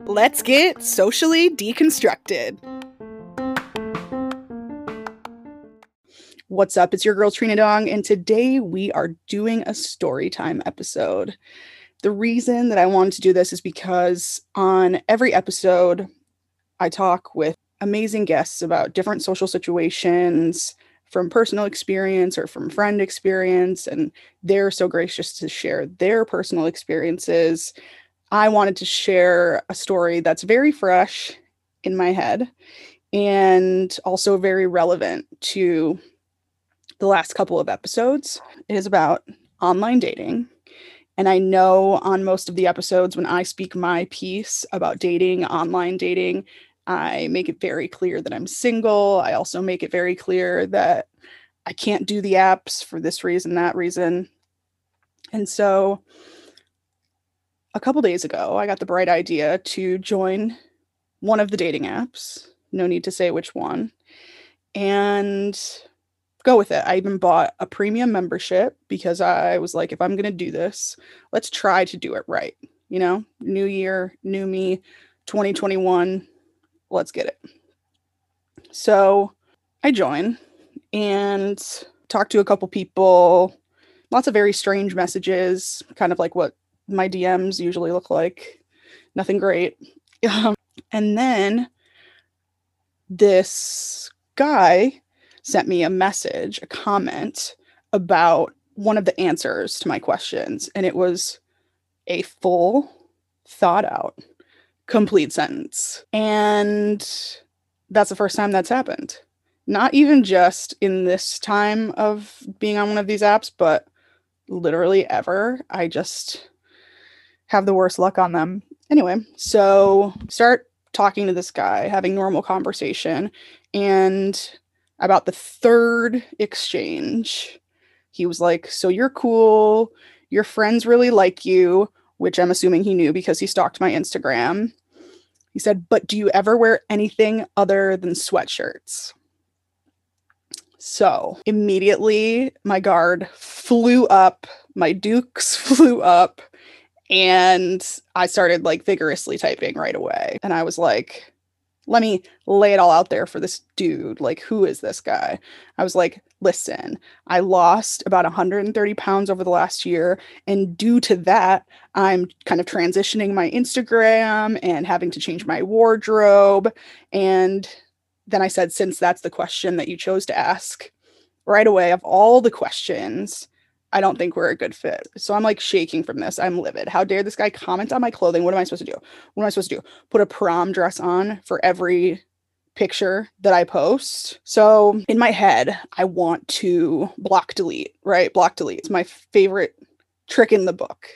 Let's get socially deconstructed. What's up? It's your girl Trina Dong, and today we are doing a story time episode. The reason that I wanted to do this is because on every episode, I talk with amazing guests about different social situations from personal experience or from friend experience, and they're so gracious to share their personal experiences. I wanted to share a story that's very fresh in my head and also very relevant to the last couple of episodes. It is about online dating. And I know on most of the episodes, when I speak my piece about dating, online dating, I make it very clear that I'm single. I also make it very clear that I can't do the apps for this reason, that reason. And so a couple days ago, I got the bright idea to join one of the dating apps. No need to say which one. And go with it. I even bought a premium membership because I was like, if I'm going to do this, let's try to do it right. You know, new year, new me, 2021, let's get it. So I join and talk to a couple people, lots of very strange messages, kind of like what my DMs usually look like. Nothing great. Um, and then this guy sent me a message, a comment about one of the answers to my questions. And it was a full, thought out, complete sentence. And that's the first time that's happened. Not even just in this time of being on one of these apps, but literally ever. I just have the worst luck on them. Anyway, so start talking to this guy, having normal conversation, and about the third exchange, he was like, So you're cool. Your friends really like you, which I'm assuming he knew because he stalked my Instagram. He said, But do you ever wear anything other than sweatshirts? So immediately my guard flew up, my dukes flew up, and I started like vigorously typing right away. And I was like, let me lay it all out there for this dude. Like, who is this guy? I was like, listen, I lost about 130 pounds over the last year. And due to that, I'm kind of transitioning my Instagram and having to change my wardrobe. And then I said, since that's the question that you chose to ask right away, of all the questions, I don't think we're a good fit. So I'm like shaking from this. I'm livid. How dare this guy comment on my clothing? What am I supposed to do? What am I supposed to do? Put a prom dress on for every picture that I post. So in my head, I want to block delete, right? Block delete. It's my favorite trick in the book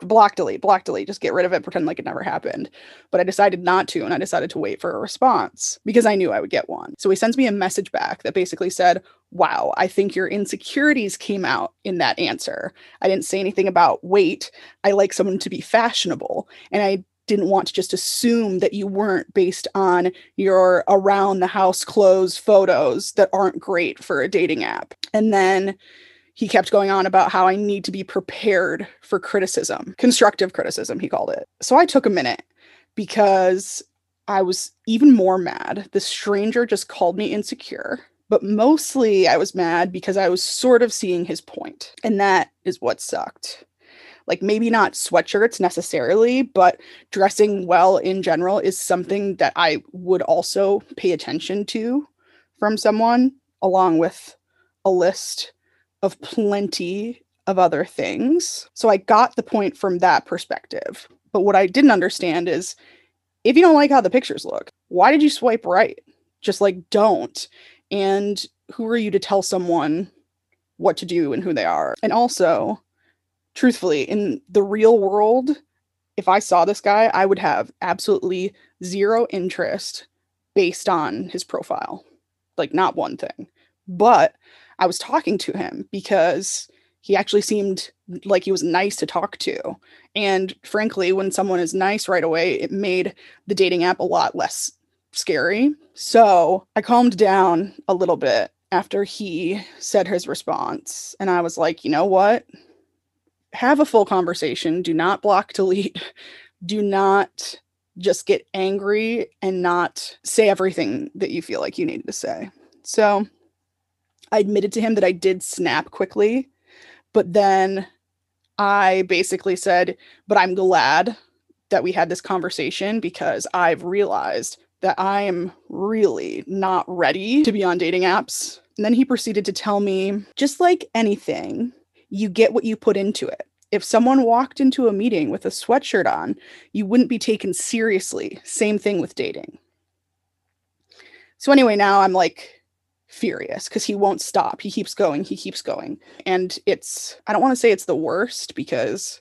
block delete block delete just get rid of it pretend like it never happened. But i decided not to and i decided to wait for a response because i knew i would get one. So he sends me a message back that basically said wow i think your insecurities came out in that answer. I didn't say anything about weight. I like someone to be fashionable and i didn't want to just assume that you weren't based on your around the house clothes photos that aren't great for a dating app. And then he kept going on about how I need to be prepared for criticism, constructive criticism, he called it. So I took a minute because I was even more mad. The stranger just called me insecure, but mostly I was mad because I was sort of seeing his point, and that is what sucked. Like, maybe not sweatshirts necessarily, but dressing well in general is something that I would also pay attention to from someone, along with a list of plenty of other things. So I got the point from that perspective. But what I didn't understand is if you don't like how the pictures look, why did you swipe right? Just like don't. And who are you to tell someone what to do and who they are? And also, truthfully, in the real world, if I saw this guy, I would have absolutely zero interest based on his profile. Like, not one thing. But I was talking to him because he actually seemed like he was nice to talk to. And frankly, when someone is nice right away, it made the dating app a lot less scary. So I calmed down a little bit after he said his response. And I was like, you know what? have a full conversation. Do not block, delete. Do not just get angry and not say everything that you feel like you needed to say. So I admitted to him that I did snap quickly, but then I basically said, But I'm glad that we had this conversation because I've realized that I am really not ready to be on dating apps. And then he proceeded to tell me just like anything, you get what you put into it. If someone walked into a meeting with a sweatshirt on, you wouldn't be taken seriously. Same thing with dating. So, anyway, now I'm like furious because he won't stop. He keeps going, he keeps going. And it's, I don't want to say it's the worst because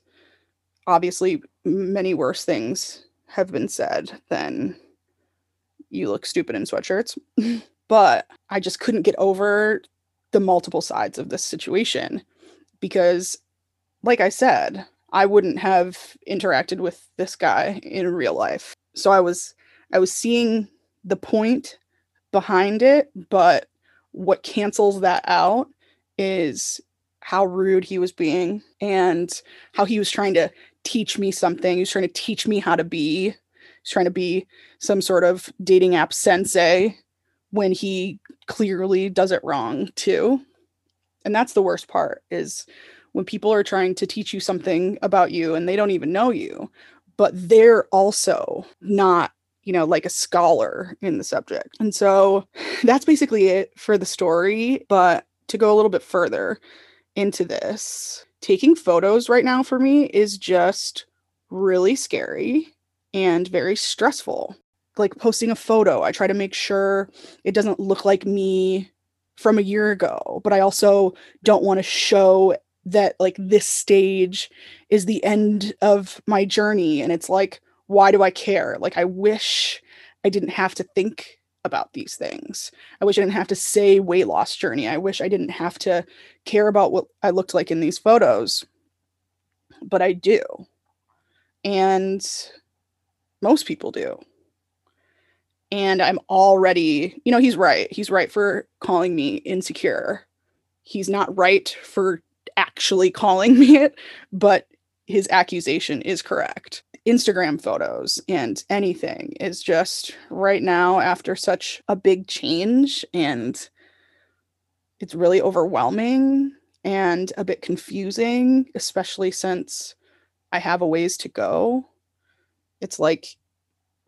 obviously many worse things have been said than you look stupid in sweatshirts. but I just couldn't get over the multiple sides of this situation because, like I said, I wouldn't have interacted with this guy in real life. So I was I was seeing the point behind it, but what cancels that out is how rude he was being and how he was trying to teach me something. He was trying to teach me how to be. He's trying to be some sort of dating app sensei when he clearly does it wrong too. And that's the worst part is when people are trying to teach you something about you and they don't even know you, but they're also not, you know, like a scholar in the subject. And so that's basically it for the story. But to go a little bit further into this, taking photos right now for me is just really scary and very stressful. Like posting a photo, I try to make sure it doesn't look like me from a year ago, but I also don't want to show that like this stage is the end of my journey and it's like why do I care? Like I wish I didn't have to think about these things. I wish I didn't have to say weight loss journey. I wish I didn't have to care about what I looked like in these photos. But I do. And most people do. And I'm already, you know, he's right. He's right for calling me insecure. He's not right for actually calling me it, but his accusation is correct. Instagram photos and anything is just right now after such a big change and it's really overwhelming and a bit confusing, especially since I have a ways to go. It's like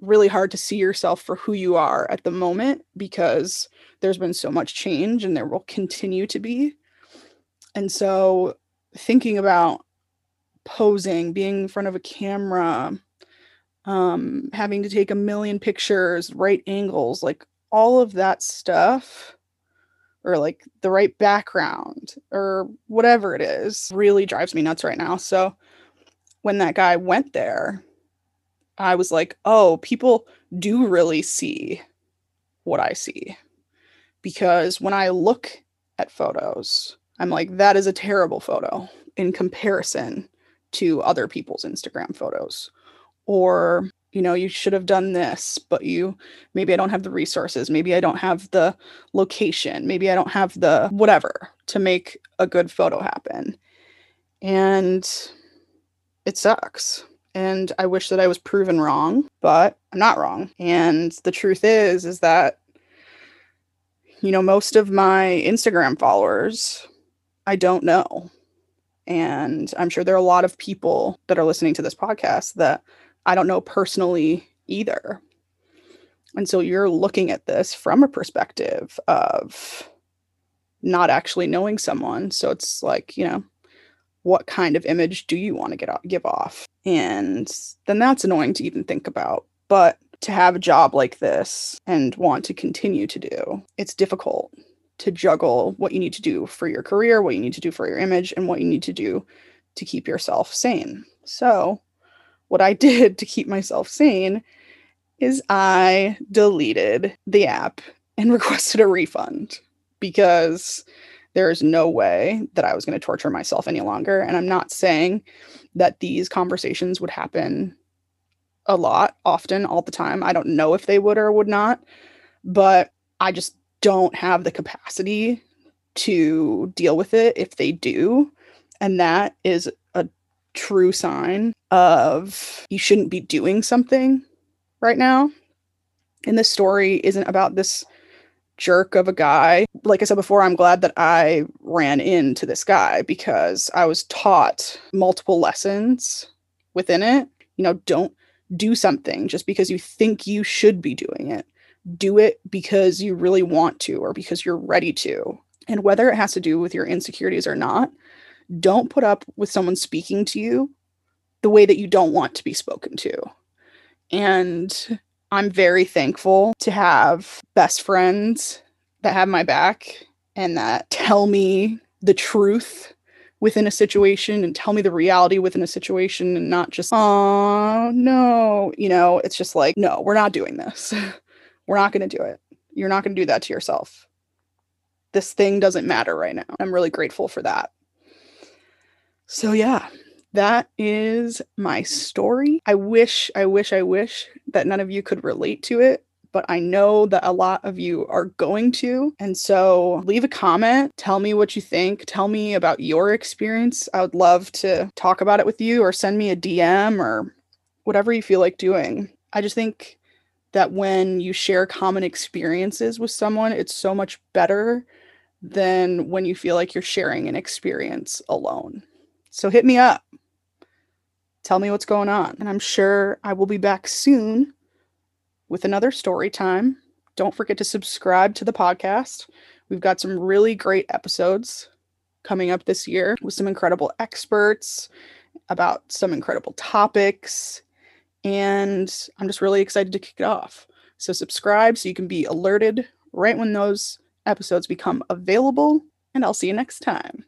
really hard to see yourself for who you are at the moment because there's been so much change and there will continue to be. And so thinking about posing, being in front of a camera, um, having to take a million pictures, right angles, like all of that stuff, or like the right background, or whatever it is, really drives me nuts right now. So when that guy went there, I was like, oh, people do really see what I see. Because when I look at photos, I'm like, that is a terrible photo in comparison to other people's Instagram photos. Or, you know, you should have done this, but you maybe I don't have the resources. Maybe I don't have the location. Maybe I don't have the whatever to make a good photo happen. And it sucks. And I wish that I was proven wrong, but I'm not wrong. And the truth is, is that, you know, most of my Instagram followers, I don't know. And I'm sure there are a lot of people that are listening to this podcast that I don't know personally either. And so you're looking at this from a perspective of not actually knowing someone. So it's like, you know, what kind of image do you want to get give off? And then that's annoying to even think about. But to have a job like this and want to continue to do, it's difficult to juggle what you need to do for your career, what you need to do for your image, and what you need to do to keep yourself sane. So, what I did to keep myself sane is I deleted the app and requested a refund because there is no way that I was going to torture myself any longer. And I'm not saying that these conversations would happen a lot, often, all the time. I don't know if they would or would not, but I just don't have the capacity to deal with it if they do. And that is a true sign of you shouldn't be doing something right now. And this story isn't about this jerk of a guy. Like I said before, I'm glad that I ran into this guy because I was taught multiple lessons within it. You know, don't do something just because you think you should be doing it. Do it because you really want to or because you're ready to. And whether it has to do with your insecurities or not, don't put up with someone speaking to you the way that you don't want to be spoken to. And I'm very thankful to have best friends that have my back and that tell me the truth within a situation and tell me the reality within a situation and not just, oh, no. You know, it's just like, no, we're not doing this. we're not going to do it. You're not going to do that to yourself. This thing doesn't matter right now. I'm really grateful for that. So, yeah, that is my story. I wish, I wish, I wish that none of you could relate to it, but I know that a lot of you are going to. And so leave a comment, tell me what you think, tell me about your experience. I would love to talk about it with you or send me a DM or whatever you feel like doing. I just think that when you share common experiences with someone, it's so much better than when you feel like you're sharing an experience alone. So hit me up. Tell me what's going on. And I'm sure I will be back soon with another story time. Don't forget to subscribe to the podcast. We've got some really great episodes coming up this year with some incredible experts about some incredible topics. And I'm just really excited to kick it off. So, subscribe so you can be alerted right when those episodes become available. And I'll see you next time.